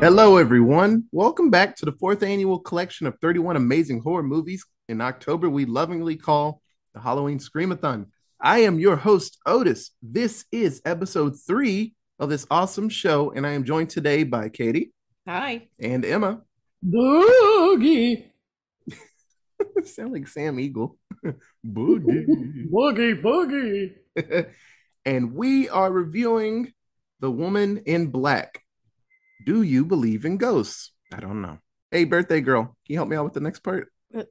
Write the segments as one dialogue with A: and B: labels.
A: Hello, everyone. Welcome back to the fourth annual collection of 31 amazing horror movies in October we lovingly call the Halloween Screamathon. I am your host, Otis. This is episode three of this awesome show, and I am joined today by Katie
B: Hi.
A: and Emma.
C: Boogie,
A: Sound like Sam Eagle. Boogie.
C: boogie, boogie.
A: and we are reviewing The Woman in Black. Do you believe in ghosts? I don't know. Hey, birthday girl, can you help me out with the next part?
B: Uh,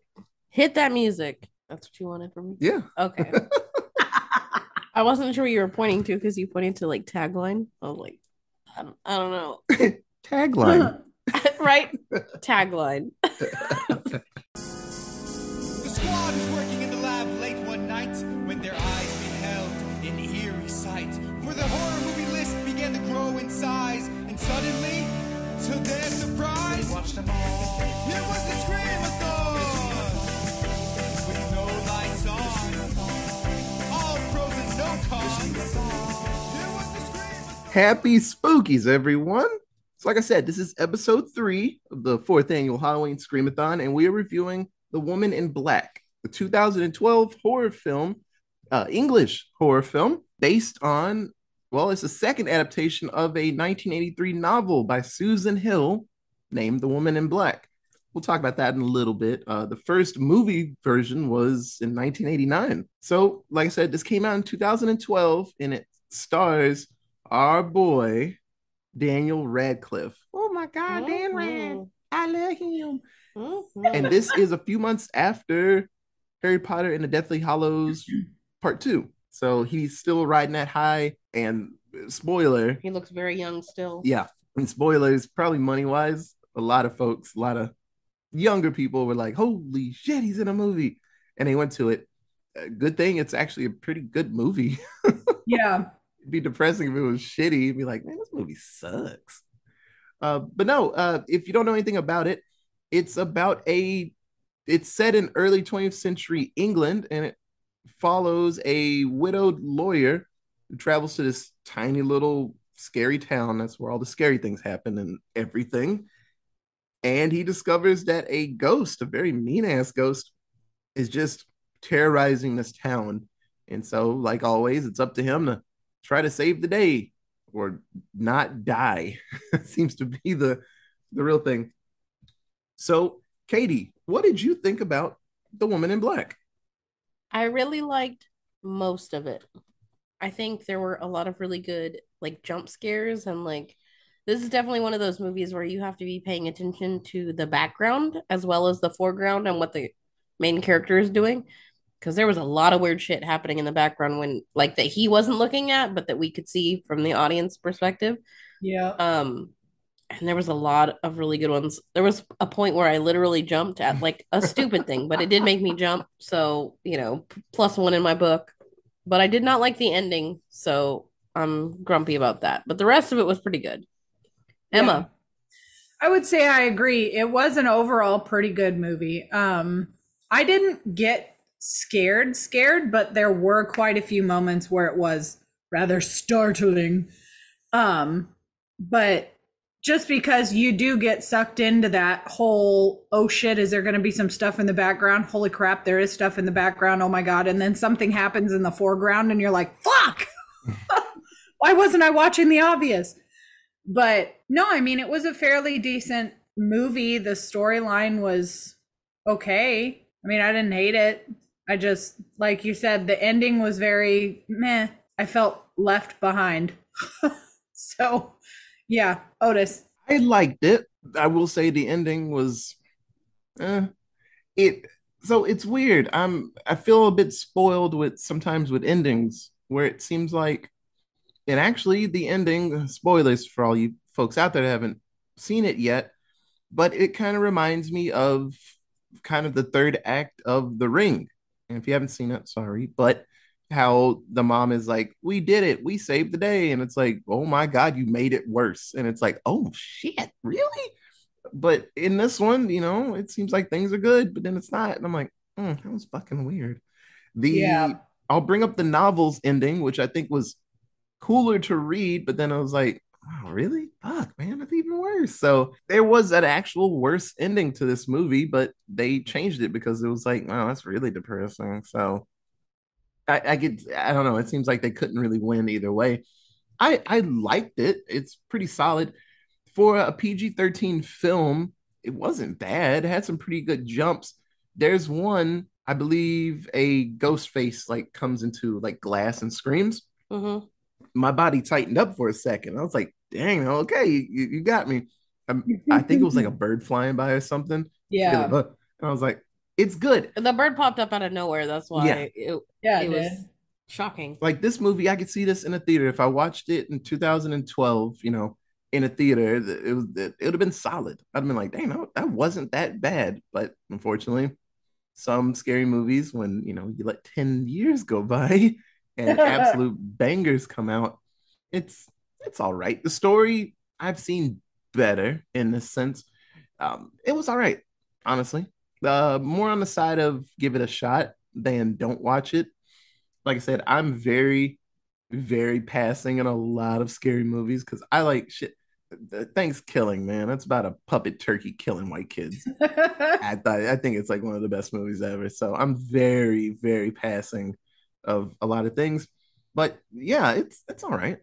B: hit that music. That's what you wanted from me.
A: Yeah.
B: Okay. I wasn't sure what you were pointing to because you pointed to like tagline. I was like, I don't, I don't know.
A: Tagline.
B: right? Tagline.
A: Happy spookies, everyone. So, like I said, this is episode three of the fourth annual Halloween Screamathon, and we are reviewing The Woman in Black, the 2012 horror film, uh, English horror film, based on, well, it's the second adaptation of a 1983 novel by Susan Hill named The Woman in Black. We'll talk about that in a little bit. Uh, the first movie version was in 1989. So, like I said, this came out in 2012 and it stars our boy, Daniel Radcliffe. Oh my God, Dan Rad.
B: Mhm.
A: I love him.
B: Mhm.
A: And this is a few months after Harry Potter and the Deathly Hallows part two. So he's still riding that high. And spoiler,
B: he looks very young still.
A: yeah, and spoilers, probably money wise, a lot of folks, a lot of younger people were like, holy shit, he's in a movie. And they went to it. Uh, good thing it's actually a pretty good movie.
C: Yeah.
A: It'd be depressing if it was shitty. You'd be like, man, this movie sucks. Uh, but no, uh, if you don't know anything about it, it's about a. It's set in early 20th century England, and it follows a widowed lawyer who travels to this tiny little scary town. That's where all the scary things happen and everything. And he discovers that a ghost, a very mean ass ghost, is just terrorizing this town. And so, like always, it's up to him to try to save the day or not die. Seems to be the the real thing. So, Katie, what did you think about The Woman in Black?
B: I really liked most of it. I think there were a lot of really good like jump scares and like this is definitely one of those movies where you have to be paying attention to the background as well as the foreground and what the main character is doing because there was a lot of weird shit happening in the background when like that he wasn't looking at but that we could see from the audience perspective.
C: Yeah.
B: Um and there was a lot of really good ones. There was a point where I literally jumped at like a stupid thing, but it did make me jump. So, you know, plus one in my book. But I did not like the ending. So I'm grumpy about that. But the rest of it was pretty good. Emma.
C: I would say I agree. It was an overall pretty good movie. Um, I didn't get scared, scared, but there were quite a few moments where it was rather startling. Um, but just because you do get sucked into that whole, oh shit, is there going to be some stuff in the background? Holy crap, there is stuff in the background. Oh my God. And then something happens in the foreground and you're like, fuck, why wasn't I watching the obvious? But no, I mean, it was a fairly decent movie. The storyline was okay. I mean, I didn't hate it. I just, like you said, the ending was very meh. I felt left behind. so, yeah, Otis.
A: I liked it. I will say the ending was eh, it so it's weird. I'm I feel a bit spoiled with sometimes with endings where it seems like and actually the ending spoilers for all you folks out there that haven't seen it yet, but it kind of reminds me of kind of the third act of The Ring. And if you haven't seen it, sorry, but how the mom is like, "We did it. We saved the day." And it's like, "Oh my god, you made it worse." And it's like, "Oh shit, really?" But in this one, you know, it seems like things are good, but then it's not. And I'm like, hmm, that was fucking weird. The
C: Yeah.
A: I'll bring up the novel's ending, which I think was cooler to read, but then I was like, oh, really? Fuck, man, that's even worse. So there was an actual worse ending to this movie, but they changed it because it was like, wow, that's really depressing. So I, I get, I don't know. It seems like they couldn't really win either way. I I liked it. It's pretty solid for a PG thirteen film. It wasn't bad. It had some pretty good jumps. There's one, I believe, a ghost face like comes into like glass and screams.
B: Mm-hmm.
A: My body tightened up for a second. I was like, "Dang, okay, you, you got me." Um, I think it was like a bird flying by or something.
C: Yeah.
A: And I was like, "It's good."
B: The bird popped up out of nowhere. That's why
A: Yeah.
B: it,
C: Yeah,
B: it
C: it
B: was
C: did.
B: shocking.
A: like this movie, I could see this in a theater. If I watched it in 2012, you know, in a theater, it was it would have been solid. I'd have been like, dang, no, that wasn't that bad. But unfortunately, some scary movies, when you know you let 10 years go by and absolute bangers come out, it's it's all right. The story I've seen better in this sense. Um, it was all right, honestly. Uh, more on the side of give it a shot than don't watch it like I said, I'm very, very passing in a lot of scary movies because I like shit. ThanksKilling, man. That's about a puppet turkey killing white kids. I thought I think it's like one of the best movies ever. So I'm very, very passing of a lot of things. But yeah, it's it's all right.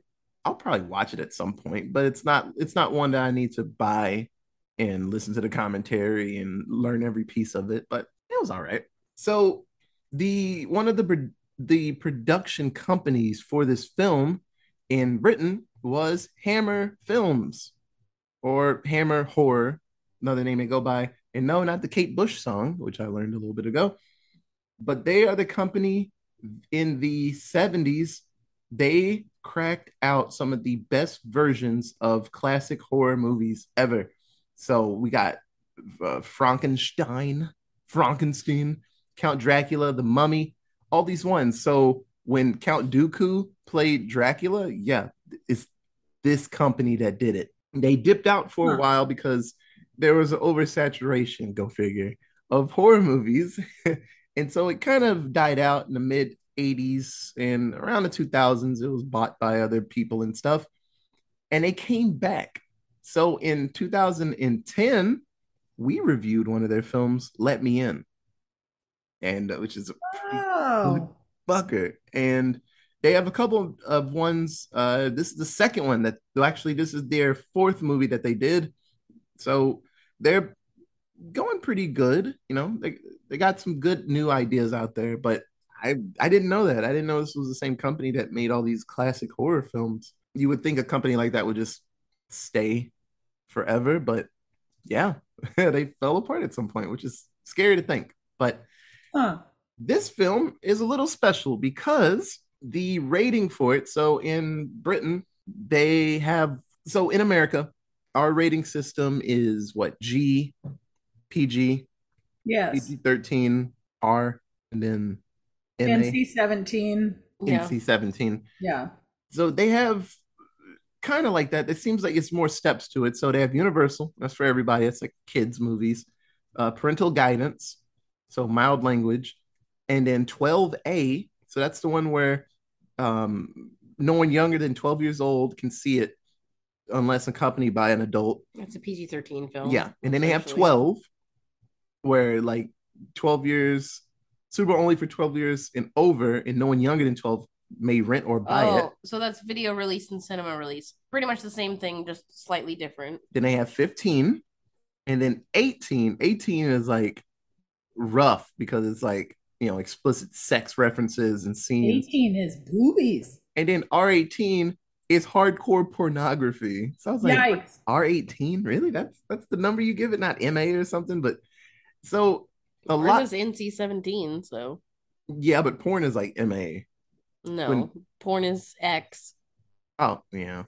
A: I'll probably watch it at some point, but it's not it's not one that I need to buy and listen to the commentary and learn every piece of it. But it was all right. So the one of the the production companies for this film in Britain was Hammer Films or Hammer Horror, another name they go by. And no, not the Kate Bush song, which I learned a little bit ago, but they are the company in the 70s. They cracked out some of the best versions of classic horror movies ever. So we got uh, Frankenstein, Frankenstein, Count Dracula, The Mummy, all these ones. So when Count Dooku played Dracula, yeah, it's this company that did it. They dipped out for a while because there was an oversaturation, go figure, of horror movies. and so it kind of died out in the mid 80s and around the 2000s. It was bought by other people and stuff. And they came back. So in 2010, we reviewed one of their films, Let Me In, and uh, which is a
C: Oh.
A: fucker. And they have a couple of ones. Uh, this is the second one that well, actually this is their fourth movie that they did. So they're going pretty good. You know, they they got some good new ideas out there, but I I didn't know that. I didn't know this was the same company that made all these classic horror films. You would think a company like that would just stay forever, but yeah, they fell apart at some point, which is scary to think. But
C: Huh.
A: this film is a little special because the rating for it so in britain they have so in america our rating system is what g pg
C: Yes.
A: pg-13 r and then ma
C: NC seventeen.
B: Yeah.
A: nc-17
C: Yeah.
A: so they have kind of like that it seems like it's more steps to it so they have universal that's for everybody it's like kids movies uh, parental guidance so mild language and then 12a so that's the one where um, no one younger than 12 years old can see it unless accompanied by an adult
B: That's a PG 13 film.
A: yeah and then they have 12 where like 12 years super only for 12 years and over and no one younger than 12 may rent or buy it
B: Oh, so that's video release and cinema release. Pretty much the same thing, just slightly different.
A: Then they have 15. And then 18. 18 is like rough because it's like, you know, explicit sex references and scenes.
C: Eighteen is boobies.
A: And then R18 is hardcore pornography. So I was like,
C: Yikes.
A: R18? Really? That's that's the number you give it, not MA or something. But so a
B: Ours
A: lot
B: is NC 17, so
A: yeah, but porn is like MA.
B: no.
A: When-
B: Porn is X.
A: Oh, yeah.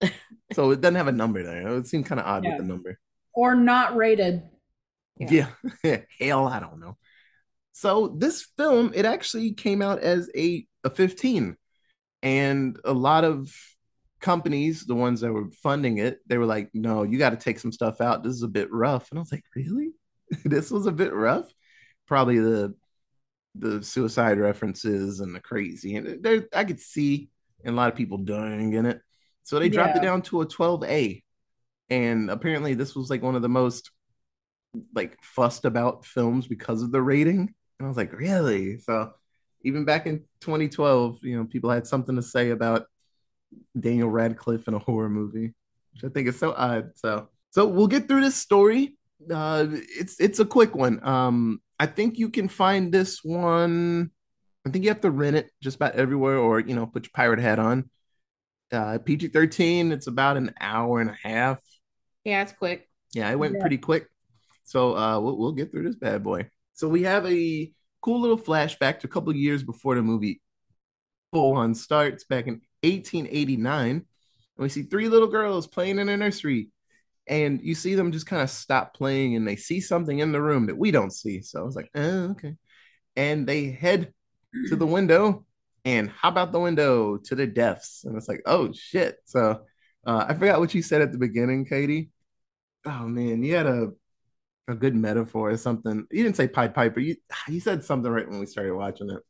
A: so it doesn't have a number there. It would seem kind of odd
C: Yeah.
A: with the number.
C: Or not rated.
B: Yeah.
A: Yeah. Hell, I don't know. So this film, it actually came out as a, a 15. And a lot of companies, the ones that were funding it, they were like, no, you got to take some stuff out. This is a bit rough. And I was like, really? this was a bit rough? Probably the the suicide references and the crazy. And there I could see and a lot of people dying in it. So they dropped it down to a 12A. And apparently this was like one of the most like fussed about films because of the rating. And I was like, really? So even back in 2012, you know, people had something to say about Daniel Radcliffe in a horror movie, which I think is so odd. So so we'll get through this story. Uh it's it's a quick one. Um I think you can find this one. I think you have to rent it just about everywhere or you know, put your pirate hat on. Uh PG-13, it's about an hour and a half.
B: Yeah, it's quick.
A: Yeah, it went
C: Yeah.
A: pretty quick. So uh we'll, we'll get through this bad boy. So we have a cool little flashback to a couple years before the movie full on starts back in 1889. And we see three little girls playing in a nursery. And you see them just kind of stop playing and they see something in the room that we don't see. So I was like, oh, okay. And they head to the window and hop out the window to the deaths. And it's like, oh shit. So uh, I forgot what you said at the beginning, Katie. Oh man, you had a a good metaphor or something. You didn't say Pied Piper. You you said something right when we started watching it.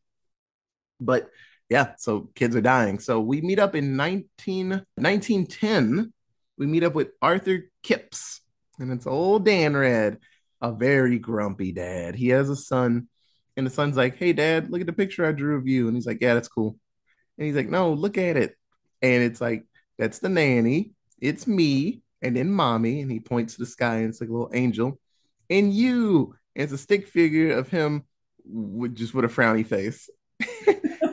A: But yeah, so kids are dying. So we meet up in 19, 1910. We meet up with Arthur Kipps, and it's old Dan Red, a very grumpy dad. He has a son, and the son's like, Hey, dad, look at the picture I drew of you. And he's like, Yeah, that's cool. And he's like, No, look at it. And it's like, That's the nanny. It's me. And then mommy. And he points to the sky, and it's like a little angel. And you. And it's a stick figure of him with just with a frowny face.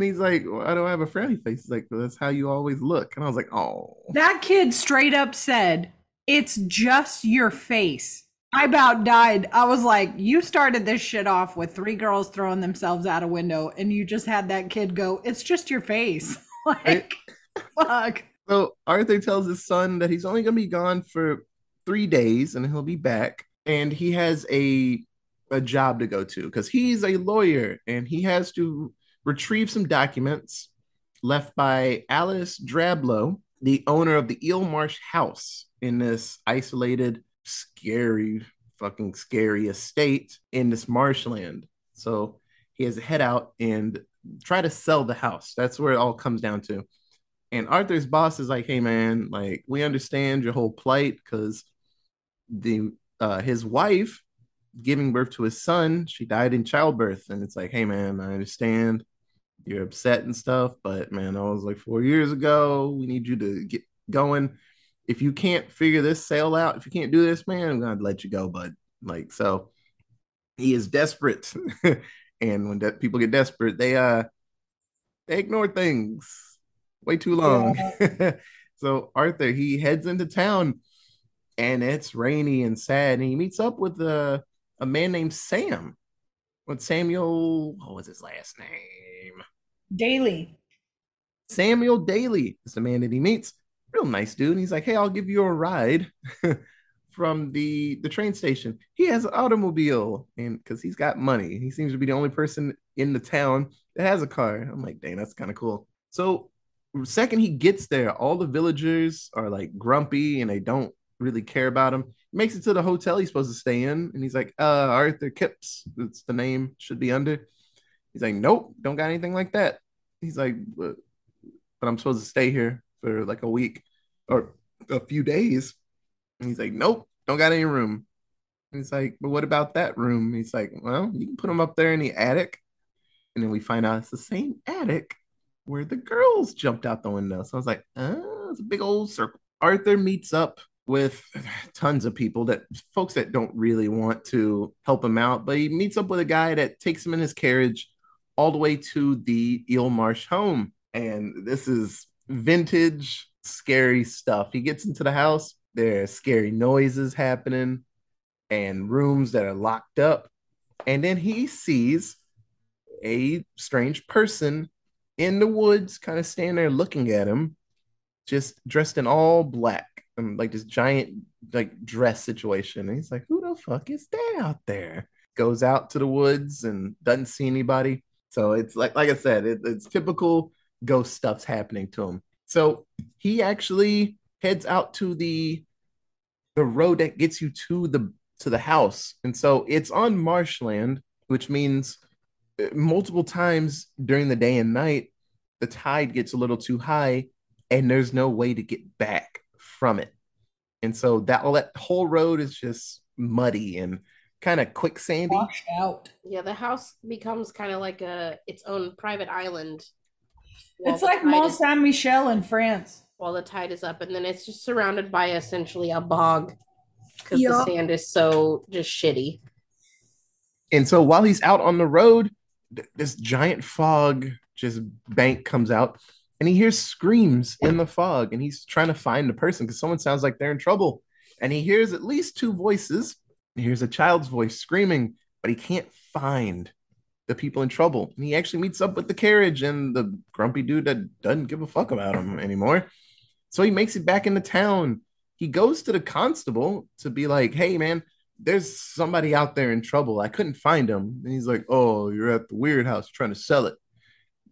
A: and he's like, well, I don't have a frowny face. He's like, well, that's how you always look. And I was like, oh.
C: That kid straight up said, It's just your face. I about died. I was like, You started this shit off with three girls throwing themselves out a window, and you just had that kid go, It's just your face. like, fuck.
A: So Arthur tells his son that he's only going to be gone for three days and he'll be back. And he has a a job to go to because he's a lawyer and he has to retrieve some documents left by Alice Drablow, the owner of the Eel Marsh house in this isolated, scary, fucking scary estate in this marshland. So he has to head out and try to sell the house. That's where it all comes down to. And Arthur's boss is like, "Hey man, like we understand your whole plight because the uh, his wife giving birth to his son, she died in childbirth, and it's like, hey man, I understand you're upset and stuff, but man, that was like four years ago. We need you to get going. If you can't figure this sale out, if you can't do this, man, I'm gonna let you go, But Like so, he is desperate, and when de- people get desperate, they uh they ignore things way too long. so Arthur he heads into town and it's rainy and sad and he meets up with a, a man named Sam. With Samuel, what was his last name?
C: Daily.
A: Samuel Daily is the man that he meets. Real nice dude. And he's like, Hey, I'll give you a ride from the the train station. He has an automobile and because he's got money. He seems to be the only person in the town that has a car. I'm like, dang, that's kind of cool. So second he gets there, all the villagers are like grumpy and they don't really care about him. He makes it to the hotel he's supposed to stay in, and he's like, uh, Arthur Kipps, that's the name should be under. He's like, Nope, don't got anything like that. He's like, but, but I'm supposed to stay here for like a week or a few days. And he's like, Nope, don't got any room. And he's like, But what about that room? He's like, Well, you can put him up there in the attic. And then we find out it's the same attic where the girls jumped out the window. So I was like, oh, it's a big old circle. Arthur meets up with tons of people that folks that don't really want to help him out, but he meets up with a guy that takes him in his carriage all the way to the Eel Marsh home. And this is vintage, scary stuff. He gets into the house, there's scary noises happening and rooms that are locked up. And then he sees a strange person in the woods, kind of standing there looking at him, just dressed in all black, and like this giant like dress situation. And he's like, "Who the fuck is that out there?" Goes out to the woods and doesn't see anybody. So it's like, like I said, it, it's typical ghost stuff's happening to him. So he actually heads out to the the road that gets you to the to the house, and so it's on marshland, which means uh, multiple times during the day and night the tide gets a little too high and there's no way to get back from it. And so that all that whole road is just muddy and kind of quicksandy.
C: Washed out.
B: Yeah, the house becomes kind of like a its own private island.
C: It's like Mont Saint Michel in France.
B: While the tide is up, and then it's just surrounded by essentially a bog because
C: Yeah.
B: the sand is so just shitty.
A: And so while he's out on the road, th- this giant fog just bank comes out and he hears screams in the fog and he's trying to find the person because someone sounds like they're in trouble. And he hears at least two voices. He hears a child's voice screaming, but he can't find the people in trouble. And he actually meets up with the carriage and the grumpy dude that doesn't give a fuck about him anymore. So he makes it back into town. He goes to the constable to be like, hey, man, there's somebody out there in trouble. I couldn't find him. And he's like, Oh, you're at the weird house trying to sell it.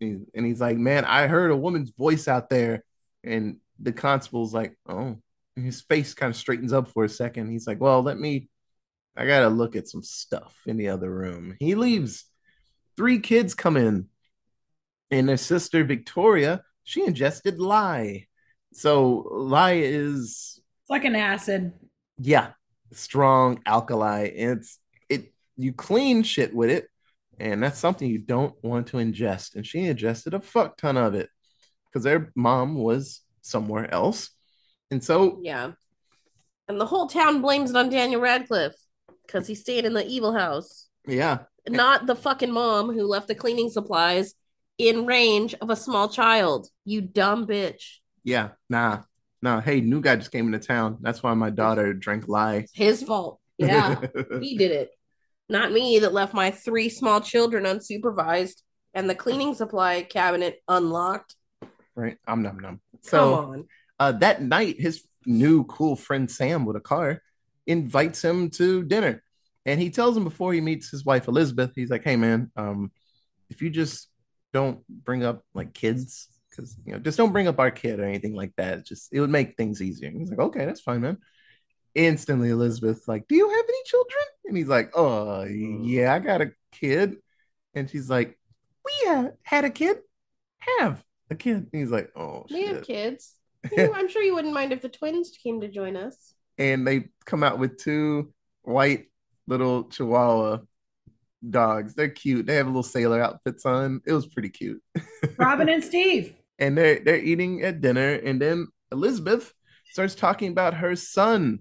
A: And and he's like, Man, I heard a woman's voice out there. And the constable's like, Oh, and his face kind of straightens up for a second. He's like, Well, let me, I got to look at some stuff in the other room. He leaves. Three kids come in, and their sister, Victoria, she ingested lye. So lye is
C: It's like an acid.
A: yeah, strong alkali. It's it you clean shit with it, and that's something you don't want to ingest. And she ingested a fuck ton of it because their mom was somewhere else. And so
B: Yeah, and the whole town blames it on Daniel Radcliffe because he stayed in the evil house,
A: yeah,
B: not the fucking mom who left the cleaning supplies in range of a small child. You dumb bitch.
A: yeah, nah, nah. Hey, new guy just came into town. That's why my daughter drank lye.
B: His fault. Yeah. he did it. Not me that left my three small children unsupervised and the cleaning supply cabinet unlocked.
A: right. I'm num num.
B: Come
A: So
B: on.
A: uh, that night, his new cool friend Sam with a car invites him to dinner. And he tells him before he meets his wife Elizabeth, he's like, "Hey man, um, if you just don't bring up like kids, because you know, just don't bring up our kid or anything like that. Just it would make things easier." And he's like, "Okay, that's fine, man." Instantly, Elizabeth like, "Do you have any children?" And he's like, "Oh yeah, I got a kid." And she's like, "We uh, had a kid, have a kid." And he's like, "Oh
B: We have kids. You- I'm sure you wouldn't mind if the twins came to join us.
A: And they come out with two white little chihuahua dogs. They're cute. They have little sailor outfits on. It was pretty cute.
C: Robin and Steve.
A: And they're they're eating at dinner, and then Elizabeth starts talking about her son,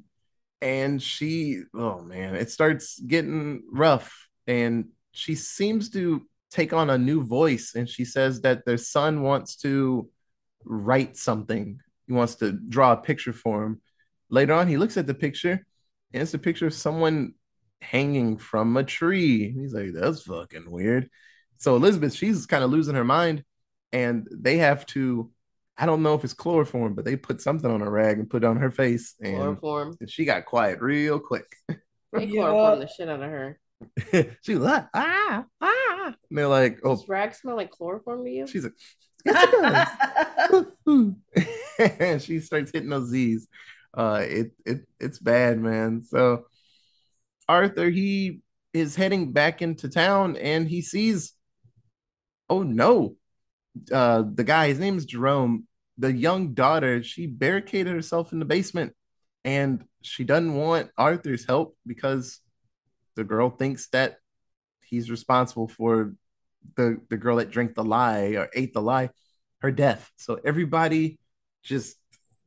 A: and she oh man, it starts getting rough, and she seems to take on a new voice, and she says that their son wants to write something. He wants to draw a picture for him. Later on, he looks at the picture, and it's a picture of someone hanging from a tree. He's like, that's fucking weird. So Elizabeth, she's kind of losing her mind, and they have to. I don't know if it's chloroform, but they put something on a rag and put it on her face, and,
B: Chloroform.
A: and she got quiet real quick.
B: They
C: Yeah.
B: chloroform the shit out of her.
A: she was like, ah, ah. And they're like, oh,
B: Does rag smell like chloroform to you?
A: she's like, yes, it does. and she starts hitting those Z's. Uh, it it it's bad, man. So Arthur he is heading back into town and he sees, oh no, uh, the guy his name is Jerome. The young daughter she barricaded herself in the basement, and she doesn't want Arthur's help because the girl thinks that he's responsible for the the girl that drank the lye or ate the lye, her death. So everybody just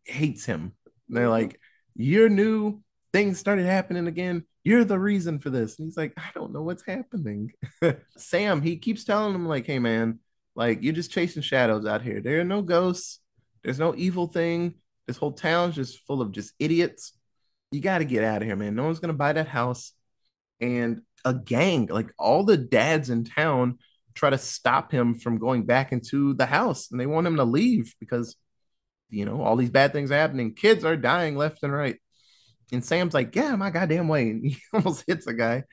A: hates him. They're
B: Mhm.
A: like, "You're new. Things started happening again. You're the reason for this." And he's like, "I don't know what's happening." Sam, he keeps telling him like, "Hey man, like you're just chasing shadows out here. There are no ghosts. There's no evil thing. This whole town's just full of just idiots. You got to get out of here, man. No one's gonna buy that house." And a gang, like all the dads in town, try to stop him from going back into the house, and they want him to leave because, you know, all these bad things happening. Kids are dying left and right. And Sam's like, "Yeah, my goddamn way!" And he almost hits a guy,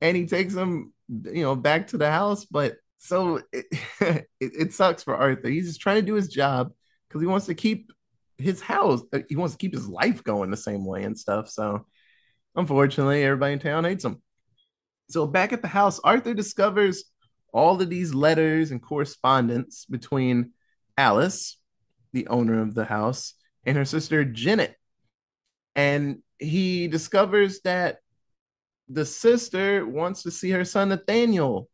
A: and he takes him, you know, back to the house. But so it, it, it sucks for Arthur. He's just trying to do his job because he wants to keep his house. uh, He wants to keep his life going the same way and stuff. So, unfortunately, everybody in town hates him. So back at the house, Arthur discovers all of these letters and correspondence between Alice the owner of the house, and her sister Janet. And he discovers that the sister wants to see her son Nathaniel,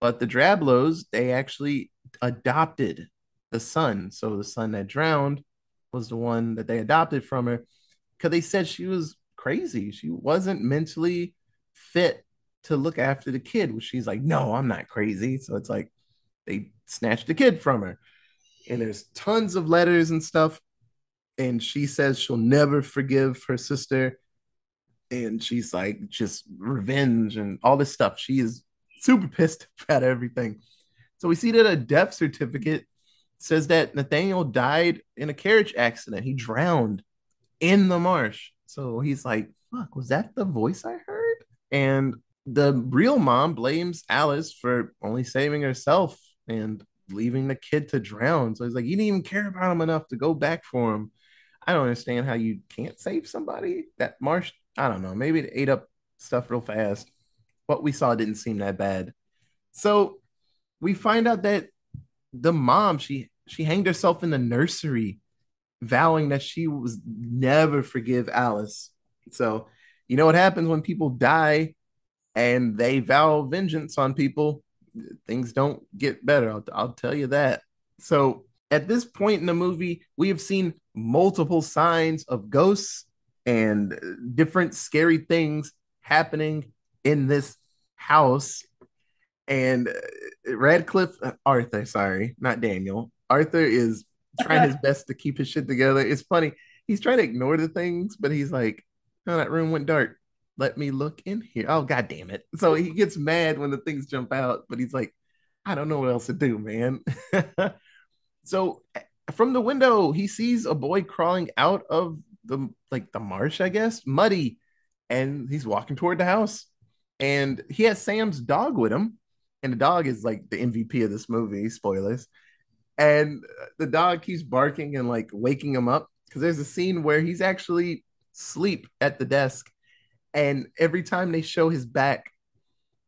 A: but the Drablows they actually adopted the son. So the son that drowned was the one that they adopted from her because they said she was crazy. She wasn't mentally fit to look after the kid. Which she's like, no, I'm not crazy. So it's like they snatched the kid from her. And there's tons of letters and stuff. And she says she'll never forgive her sister. And she's like, just revenge and all this stuff. She is super pissed about everything. So we see that a death certificate says that Nathaniel died in a carriage accident. He drowned in the marsh. So he's like, fuck, was that the voice I heard? And the real mom blames Alice for only saving herself and leaving the kid to drown. So he's like, you didn't even care about him enough to go back for him. I don't understand how you can't save somebody. That marsh, I don't know, maybe it ate up stuff real fast. What we saw didn't seem that bad. So we find out that the mom, she she hanged herself in the nursery, vowing that she was never forgive Alice. So you know what happens when people die and they vow vengeance on people? Things don't get better. I'll, I'll tell you that. So at this point in the movie, we have seen multiple signs of ghosts and different scary things happening in this house. And uh, Radcliffe, uh, Arthur, sorry, not Daniel. Arthur is trying his best to keep his shit together. It's funny. He's trying to ignore the things, but he's like, oh, that room went dark. Let me look in here. Oh, god damn it. So he gets mad when the things jump out, but he's like, I don't know what else to do, man. so eh, from the window, he sees a boy crawling out of the like the marsh, I guess, muddy, and he's walking toward the house. And he has Sam's dog with him, and the dog is like the MVP of this movie. Spoilers. And uh, the dog keeps barking and like waking him up because there's a scene where he's actually sleep at the desk, and every time they show his back,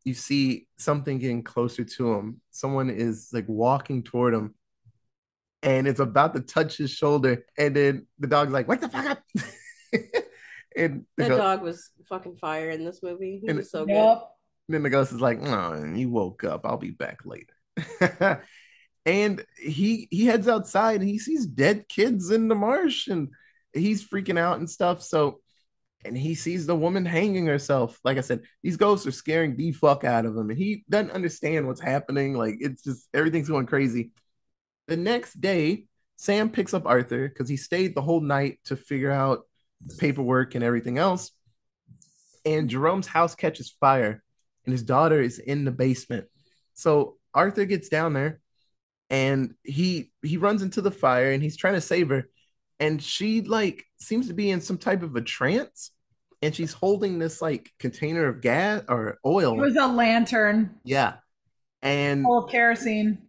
A: you see something getting closer to him. Someone is like walking toward him and it's about to touch his shoulder. And then the dog's like, wake the fuck up. and the
B: That
A: go-
B: dog was fucking fire in this movie. He
A: And-
B: was so
C: Yep.
A: then the ghost is like, oh, you woke up. I'll be back later. and he he heads outside and he sees dead kids in the marsh and he's freaking out and stuff. So and he sees the woman hanging herself. Like I said, these ghosts are scaring the fuck out of him, and he doesn't understand what's happening. Like it's just everything's going crazy. The next day, Sam picks up Arthur because he stayed the whole night to figure out paperwork and everything else. And Jerome's house catches fire, and his daughter is in the basement. So Arthur gets down there, and he he runs into the fire, and he's trying to save her, and she like seems to be in some type of a trance, and she's holding this like container of gas or oil.
C: It was a lantern
A: yeah, and
C: full of kerosene.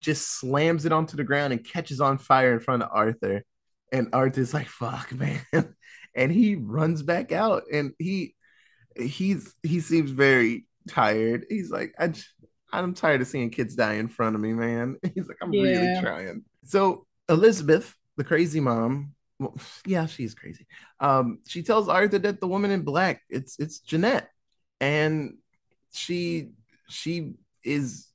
A: just slams it onto the ground and catches on fire in front of Arthur. And Arthur's like, fuck, man. And he runs back out and he he's he seems very tired. He's like, "I'm tired of seeing kids die in front of me, man. He's like, I'm really trying. So Elizabeth, the crazy mom, well, yeah, she's crazy. Um, she tells Arthur that the woman in black, it's it's Jeanette. And she she is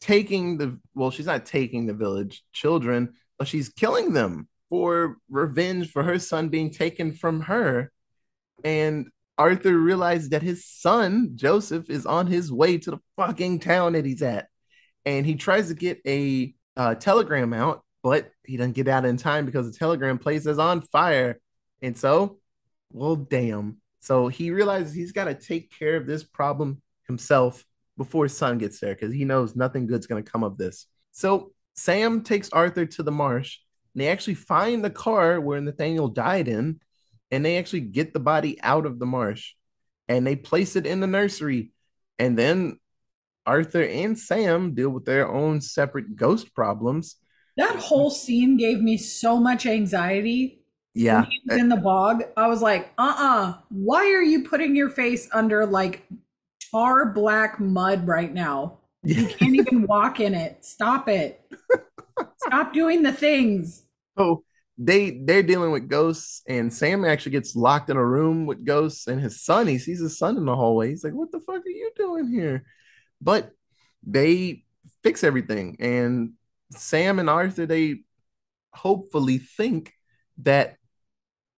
A: taking the well she's not taking the village children but she's killing them for revenge for her son being taken from her and arthur realized that his son joseph is on his way to the fucking town that he's at and he tries to get a uh, telegram out but he doesn't get out in time because the telegram place is on fire and so well damn so he realizes he's got to take care of this problem himself before his son gets there because he knows nothing good's going to come of this. So Sam takes Arthur to the marsh and they actually find the car where Nathaniel died in and they actually get the body out of the marsh and they place it in the nursery. And then Arthur and Sam deal with their own separate ghost problems.
C: That whole scene gave me so much anxiety.
A: Yeah.
C: When he was in the bog, I was like, uh uh why are you putting your face under like tar black mud right now? You can't even walk in it. Stop it. Stop doing the things.
A: So they they're dealing with ghosts, and Sam actually gets locked in a room with ghosts and his son. He sees his son in the hallway. He's like, "What the fuck are you doing here?" But they fix everything, and Sam and Arthur they hopefully think that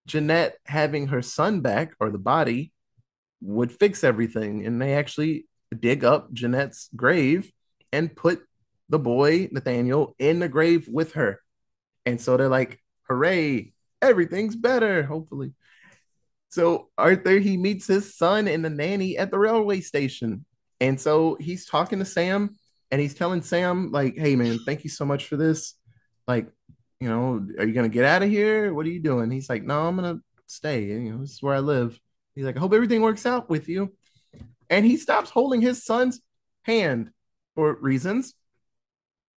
A: Jeanette having her son back or the body would fix everything, and they actually dig up Jeanette's grave and put the boy Nathaniel in the grave with her. And so they're like, hooray, everything's better, hopefully. So Arthur, he meets his son and the nanny at the railway station. And so he's talking to Sam and he's telling Sam, like, hey man, thank you so much for this. Like, you know, are you gonna get out of here? What are you doing? He's like, no, I'm gonna stay. You know, this is where I live. He's like, I hope everything works out with you. And he stops holding his son's hand for reasons.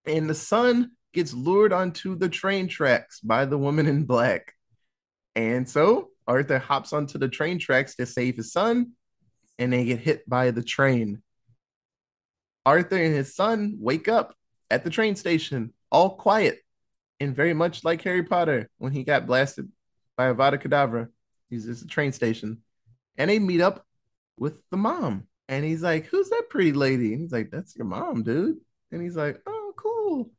A: And the son gets lured onto the train tracks by the woman in black. And so Arthur hops onto the train tracks to save his son, and they get hit by the train. Arthur and his son wake up at the train station, all quiet, and very much like Harry Potter when he got blasted by Avada Kedavra. He's just a train station. And they meet up with the mom. And he's like, Who's that pretty lady? And he's like, That's your mom, dude. And he's like, Oh, cool.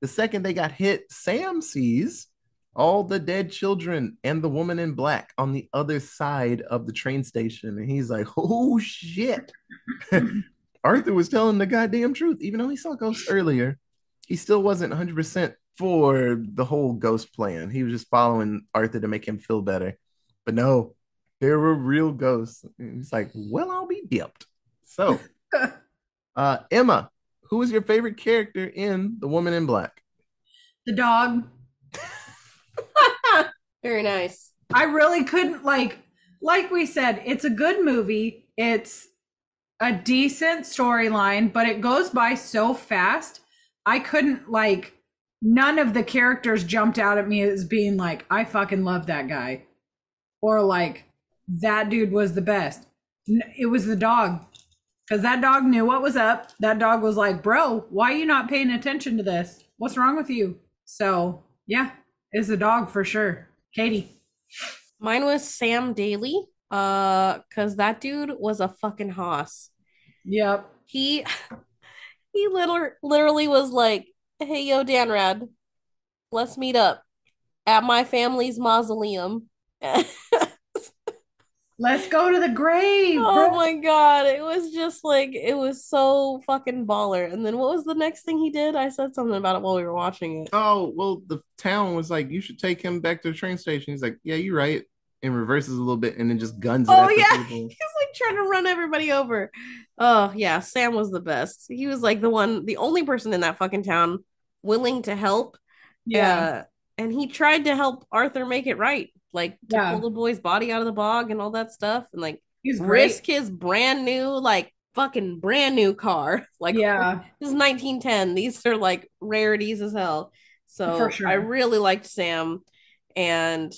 A: The second they got hit, Sam sees all the dead children and the woman in black on the other side of the train station. And he's like, Oh shit. Arthur was telling the goddamn truth. Even though he saw ghosts earlier, he still wasn't 100% for the whole ghost plan. He was just following Arthur to make him feel better. But no, there were real ghosts. He's like, well, I'll be dipped. So, uh, Emma, who is your favorite character in The Woman in Black?
C: The dog.
B: Very nice.
C: I really couldn't like like we said, it's a good movie. It's a decent storyline, but it goes by so fast. I couldn't like none of the characters jumped out at me as being like, I fucking love that guy. Or like that dude was the best. It was the dog. Cause that dog knew what was up. That dog was like, bro, why are you not paying attention to this? What's wrong with you? So yeah, it's the dog for sure. Katie.
B: Mine was Sam Daily. Uh, cause that dude was a fucking hoss.
C: Yep.
B: He he literally literally was like, Hey yo, Danrad, let's meet up at my family's mausoleum.
C: Let's go to the grave.
B: Oh
C: bro.
B: my god, it was just like it was so fucking baller. And then what was the next thing he did? I said something about it while we were watching it.
A: Oh, well, the town was like, you should take him back to the train station. He's like, yeah, you're right. And reverses a little bit and then just guns it
B: Oh
A: at the
B: yeah,
A: people.
B: like trying to run everybody over. Oh yeah, Sam was the best. He was like the one, the only person in that fucking town willing to help.
C: Yeah.
B: Uh, and he tried to help Arthur make it right, like to
C: Yeah.
B: pull the boy's body out of the bog and all that stuff, and like
C: He's great.
B: risk his brand new, like fucking brand new car. Like
C: Yeah.
B: this is 1910. These are like rarities as hell. So
C: sure.
B: I really liked Sam and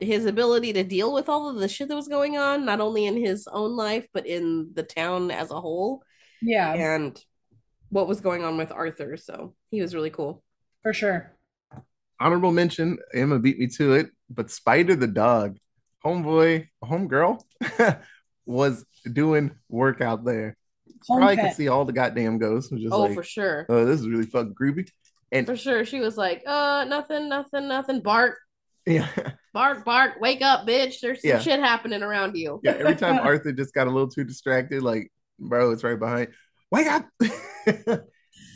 B: his ability to deal with all of the shit that was going on, not only in his own life, but in the town as a whole,
C: Yeah.
B: and what was going on with Arthur. So he was really cool.
C: For sure.
A: Honorable mention, Emma beat me to it, but Spider the dog, homeboy, homegirl, was doing work out there.
C: Home
A: Probably could see all the goddamn ghosts. Was just
B: oh,
A: like,
B: for sure.
A: oh, this is really fucking creepy. And
B: For sure. She was like, uh, nothing, nothing, nothing. Bark,
A: yeah,
B: bark, bark. Wake up, bitch. There's some
A: Yeah.
B: shit happening around you.
A: yeah. Every time Arthur just got a little too distracted, like, bro, it's right behind. Wake up!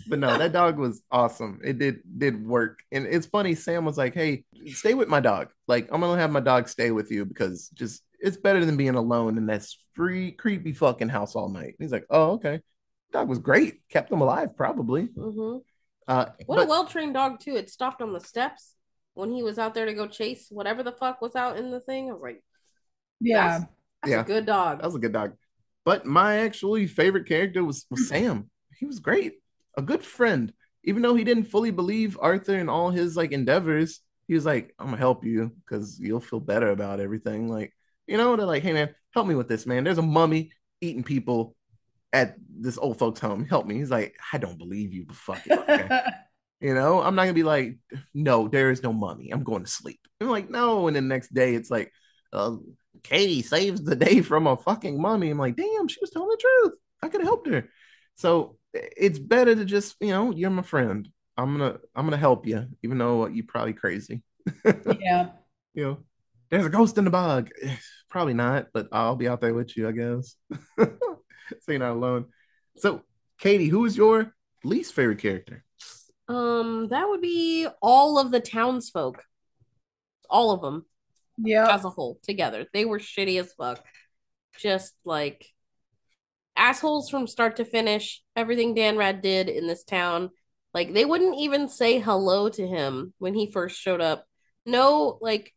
A: but no, that dog was awesome. It did did work, and it's funny. Sam was like, "Hey, stay with my dog. Like, I'm gonna have my dog stay with you because just it's better than being alone in that free creepy fucking house all night." He's like, "Oh, okay." Dog was great. Kept him alive, probably.
B: hmm
A: Uh,
B: What
A: but-
B: a well trained dog too. It stopped on the steps when he was out there to go chase whatever the fuck was out in the thing. I was like,
C: Yeah.
B: that's, that's
A: Yeah.
B: a good dog.
A: That was a good dog. But my actually favorite character was, was Sam. He was great. A good friend. Even though he didn't fully believe Arthur and all his like endeavors, he was like, I'm gonna help you because you'll feel better about everything. Like, you know, they're like, hey man, help me with this, man. There's a mummy eating people at this old folks' home. Help me. He's like, I don't believe you, but fuck it. Okay. You know, I'm not gonna be like, no, there is no mummy. I'm going to sleep. I'm like, no. And the next day, it's like, uh, Katie saves the day from a fucking mummy. I'm like, damn, she was telling the truth. I could have helped her. So it's better to just, you know, you're my friend. I'm gonna, I'm gonna help you, even though you're probably crazy.
C: Yeah.
A: you know, there's a ghost in the bog. Probably not, but I'll be out there with you, I guess. so you're not alone. So, Katie, who is your least favorite character?
B: Um, that would be all of the townsfolk. All of them
C: Yeah.
B: as a whole together. They were shitty as fuck. Just like assholes from start to finish. Everything Dan Rad did in this town. Like they wouldn't even say hello to him when he first showed up. No like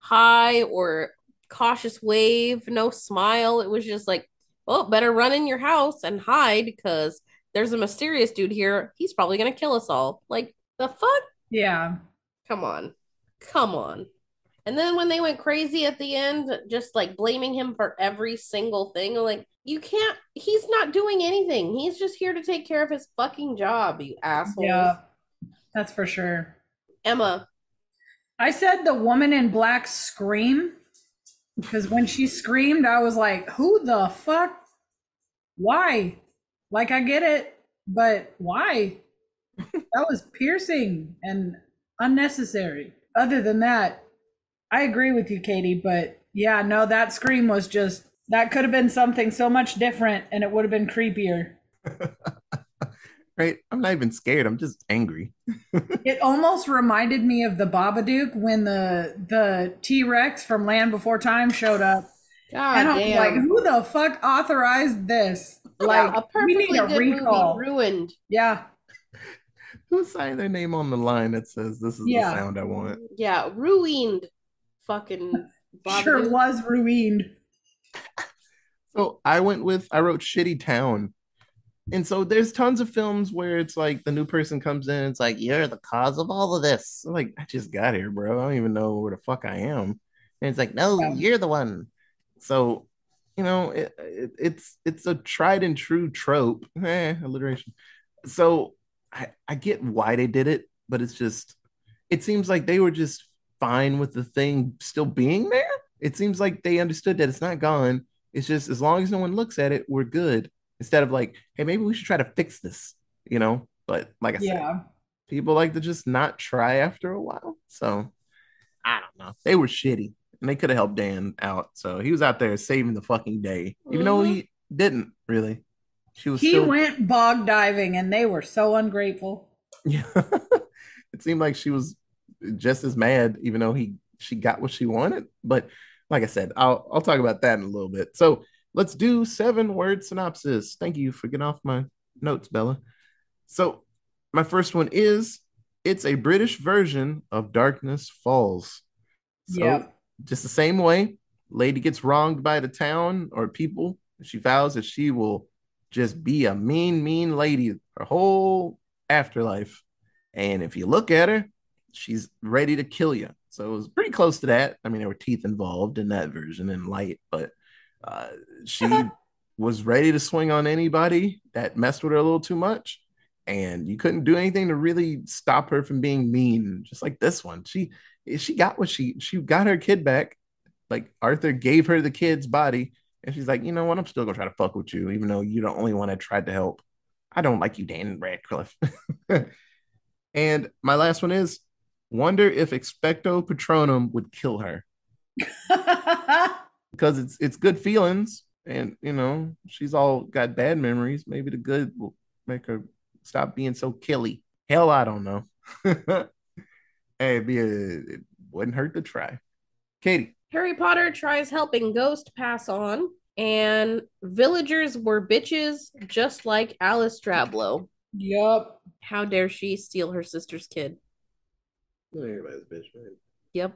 B: hi or cautious wave, no smile. It was just like, oh, better run in your house and hide because there's a mysterious dude here. He's probably gonna kill us all. Like the fuck?
C: Yeah.
B: Come on. Come on. And then when they went crazy at the end, just like blaming him for every single thing, like, you can't, he's not doing anything. He's just here to take care of his fucking job, you asshole.
C: Yeah. That's for sure.
B: Emma,
C: I said the woman in black scream because when she screamed, I was like, who the fuck? Why? Like, I get it, but why? that was piercing and unnecessary. Other than that, I agree with you, Katie, but yeah, no, that scream was just, that could have been something so much different and it would have been creepier.
A: Right? I'm not even scared. I'm just angry.
C: It almost reminded me of the Babadook when the the T Rex from Land Before Time showed up.
B: god
C: and I'm
B: damn.
C: like, who the fuck authorized this?
B: Yeah,
C: Like,
B: a
C: we
B: perfectly
C: need a
B: good
C: recall.
B: movie ruined.
C: Yeah,
A: Who's signing their name on the line that says this is
C: Yeah.
A: the sound I want?
B: Yeah, ruined. Fucking Bob
C: sure
B: Dylan.
C: was ruined.
A: So I went with I wrote Shitty Town. And so there's tons of films where it's like the new person comes in, it's like, you're the cause of all of this. I'm like, I just got here, bro. I don't even know where the fuck I am. And it's like, no,
C: Yeah.
A: you're the one. So, you know, it, it, it's it's a tried and true trope. Eh, alliteration. So I, I get why they did it, but it's just it seems like they were just fine with the thing still being there. It seems like they understood that it's not gone. It's just as long as no one looks at it, we're good. Instead of like, hey, maybe we should try to fix this, you know? But like I said,
C: Yeah,
A: people like to just not try after a while. So I don't know. They were shitty and they could have helped Dan out. So he was out there saving the fucking day, even though mm-hmm. he didn't really. She was
C: he
A: still
C: went bog diving, and they were so ungrateful.
A: Yeah. it seemed like she was just as mad, even though he she got what she wanted. But like I said, I'll I'll talk about that in a little bit. So let's do seven word synopsis. Thank you for getting off my notes, Bella. So my first one is it's a British version of Darkness Falls. So
C: Yep.
A: Just the same way, lady gets wronged by the town or people. She vows that she will just be a mean, mean lady her whole afterlife. And if you look at her, she's ready to kill you. So it was pretty close to that. I mean, there were teeth involved in that version and light, but uh, she was ready to swing on anybody that messed with her a little too much. And you couldn't do anything to really stop her from being mean, just like this one. She she got what she she got her kid back. Like Arthur gave her the kid's body, and she's like, you know what? I'm still gonna try to fuck with you, even though you're the only one I tried to help. I don't like you, Dan Radcliffe. and my last one is wonder if Expecto Patronum would kill her because it's it's good feelings, and you know she's all got bad memories. Maybe the good will make her stop being so killy. Hell, I don't know. hey, it'd be a, it wouldn't hurt to try. Katie,
B: Harry Potter tries helping Ghost pass on, and villagers were bitches just like Alice Drablow.
C: Yep.
B: How dare she steal her sister's kid?
A: everybody's bitch, man.
B: Yep.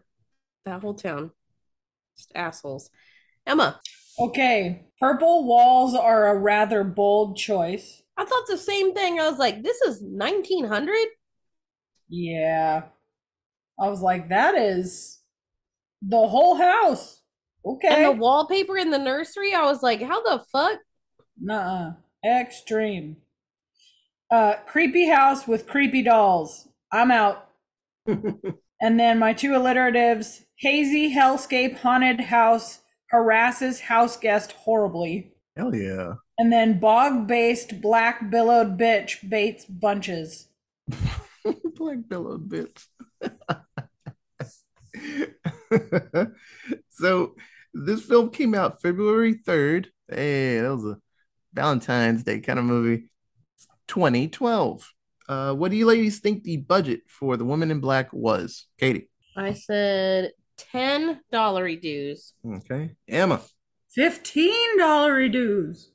B: That whole town. Just assholes. Emma,
C: Okay. Purple walls are a rather bold choice.
B: I thought the same thing. I was like, this is 1900?
C: Yeah. I was like, that is the whole house. Okay.
B: And the wallpaper in the nursery, I was like, how the fuck?
C: Nuh-uh. Extreme. Uh, creepy house with creepy dolls. I'm out. and then my two alliteratives: hazy hellscape haunted house harasses house guest horribly.
A: Hell yeah.
C: And then bog based black billowed bitch baits bunches.
A: Black billowed bitch. so this film came out February 3rd. Hey, that was a Valentine's Day kind of movie. 2012. Uh, what do you ladies think the budget for The Woman in Black was? Katie.
B: I said ten dollar dues.
A: Okay. Emma.
C: $15 dues.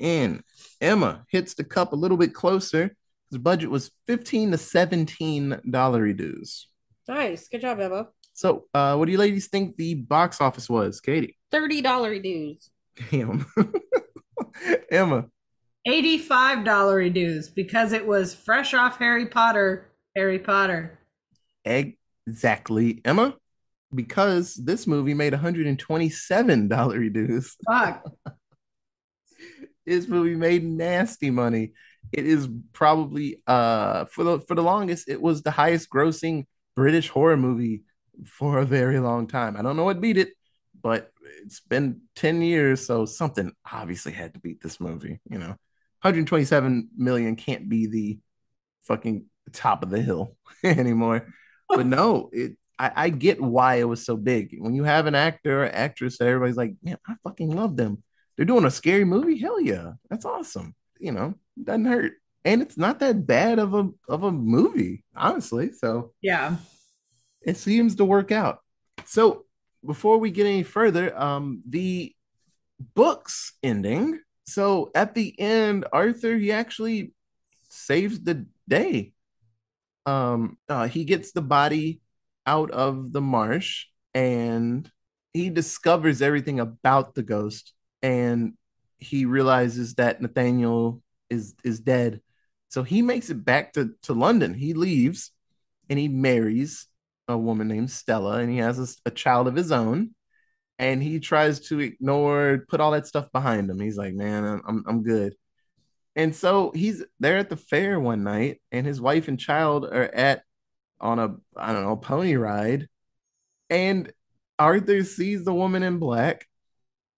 A: And Emma hits the cup a little bit closer. His budget was 15 to 17 dollar dues.
B: Nice, good job, Emma.
A: So, uh, what do you ladies think the box office was, Katie?
B: Thirty dollar dues.
A: Damn. Emma.
C: $85 dues because it was fresh off Harry Potter. Harry Potter.
A: Exactly. Emma, because this movie made $127 dues.
C: Fuck.
A: This movie made nasty money. It is probably uh for the for the longest, it was the highest grossing British horror movie for a very long time. I don't know what beat it, but it's been 10 years, so something obviously had to beat this movie, you know. 127 million can't be the fucking top of the hill anymore. But no, it I, I get why it was so big. When you have an actor or actress everybody's like, man, I fucking love them. They're doing a scary movie. Hell yeah, that's awesome. You know, doesn't hurt, and it's not that bad of a of a movie, honestly. So
C: Yeah.
A: it seems to work out. So before we get any further, um, the books ending. So at the end, Arthur he actually saves the day. Um, uh, he gets the body out of the marsh and he discovers everything about the ghost and he realizes that Nathaniel is is dead. So he makes it back to, to London. He leaves and he marries a woman named Stella and he has a, a child of his own and he tries to ignore put all that stuff behind him. He's like, "Man, I'm I'm, good." And so he's there at the fair one night and his wife and child are at on a I don't know, pony ride and Arthur sees the woman in black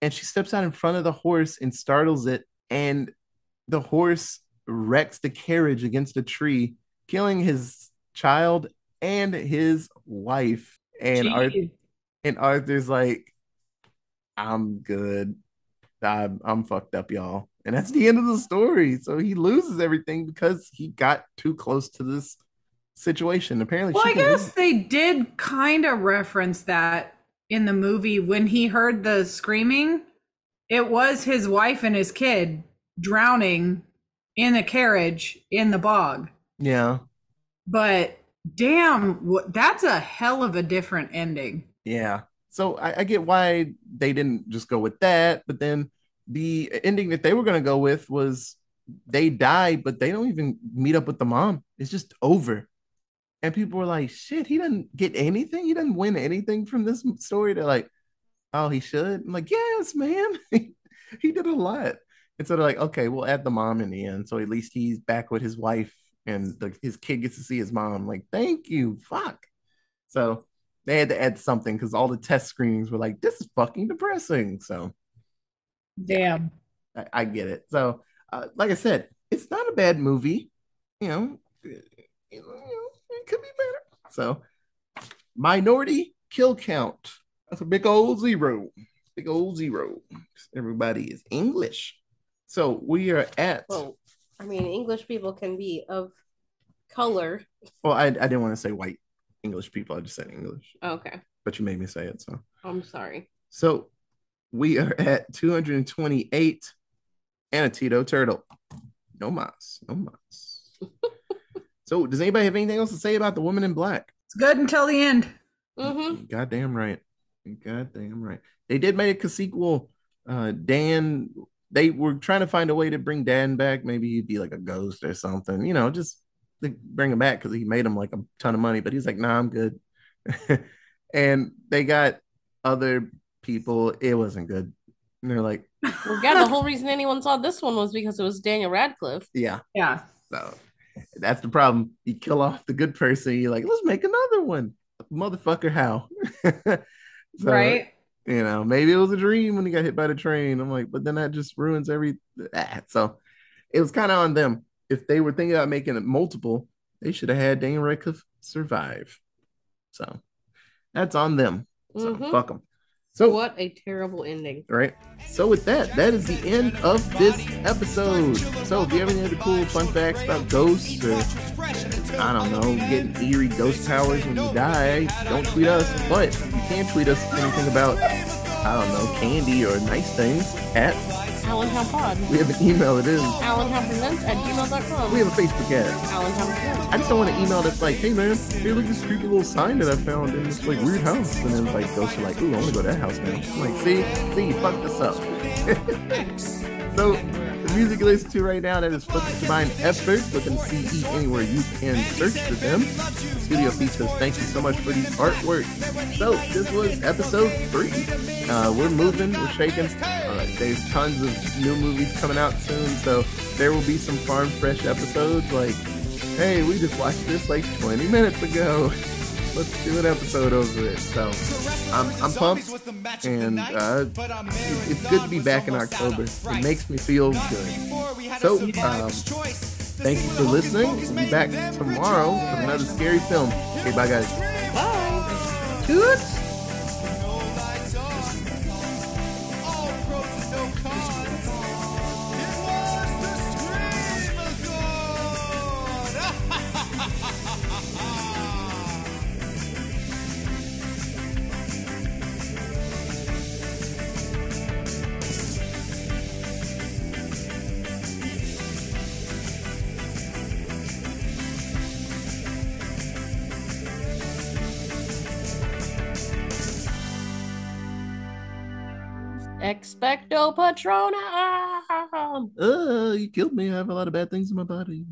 A: and she steps out in front of the horse and startles it and the horse wrecks the carriage against a tree killing his child and his wife. And Arthur and Arthur's like I'm good. I'm, I'm fucked up y'all. And that's the end of the story. So he loses everything because he got too close to this situation. Apparently
C: Well, I guess
A: leave.
C: they did kind of reference that in the movie. When he heard the screaming. It was his wife and his kid drowning in a carriage in the bog.
A: yeah
C: But damn, that's a hell of a different ending.
A: Yeah. So I, I get why they didn't just go with that, but then the ending that they were going to go with was they die, but they don't even meet up with the mom. It's just over. And people were like, shit, he doesn't get anything. He doesn't win anything from this story. They're like, oh, he should. I'm like, yes, man. he did a lot. And so they're like, okay, we'll add the mom in the end. So at least he's back with his wife and the, his kid gets to see his mom. like, thank you. Fuck. So they had to add something because all the test screenings were like, this is fucking depressing. So
C: Damn.
A: I, I get it. So, uh, like I said, it's not a bad movie. You know, it, you know, it could be better. So, minority kill count. That's a big old zero. Big old zero. Everybody is English. So we are at. Well,
B: Well, I mean, English people can be of color.
A: Well, I, I didn't want to say white English people. I just said English,
B: Okay,
A: but you made me say it. So
B: I'm sorry.
A: So we are at 228 and a turtle. No mas, no mas. so does anybody have anything else to say about the woman in black?
C: It's good until the end.
B: Mm-hmm.
A: Goddamn right. Goddamn right. They did make a sequel. Uh Dan, they were trying to find a way to bring Dan back. Maybe he'd be like a ghost or something, you know, just to bring him back because he made him like a ton of money, but he's like, nah, I'm good. and they got other people. It wasn't good. And they're like,
B: Well, yeah, the whole reason anyone saw this one was because it was Daniel Radcliffe.
A: yeah,
C: Yeah.
A: So that's the problem. You kill off the good person. You're like, let's make another one. Motherfucker, how? So,
C: right?
A: You know, maybe it was a dream when he got hit by the train. I'm like, but then that just ruins every. Ah. So it was kind of on them. If they were thinking about making it multiple, they should have had Daniel Radcliffe survive. So that's on them. So
B: Mhm.
A: fuck them. So
B: What a terrible ending.
A: right. So with that, that is the end of this episode. So if you have any other cool fun facts about ghosts or I don't know, getting eerie ghost powers when you die, don't tweet us. But you can tweet us anything about I don't know, candy or nice things at We have an email it is.
B: Allentown Presents at gmail.com.
A: We have a Facebook ad.
B: Allentown Presents.
A: I just don't want an email that's like, hey man, hey look at this creepy little sign that I found in this like weird house. And then like ghosts are like, ooh, I want to go to that house now. I'm like, see, see, you fucked this up. so the music you listen to right now that is Flipping Divine Effort, looking CE anywhere you can search for them. Studio Features, thank you so much for the artwork. So this was episode three. Uh, we're moving, we're shaking. Uh, there's tons of new movies coming out soon, so there will be some farm fresh episodes like hey, we just watched this like 20 minutes ago. Let's do an episode over it. So I'm, I'm pumped, and uh, it's good to be back in October. It makes me feel good. So, um, thank you for listening. We'll be back tomorrow with another scary film. Okay, bye guys.
C: Bye.
B: Toots? Patronum.
A: Uh, you killed me. I have a lot of bad things in my body.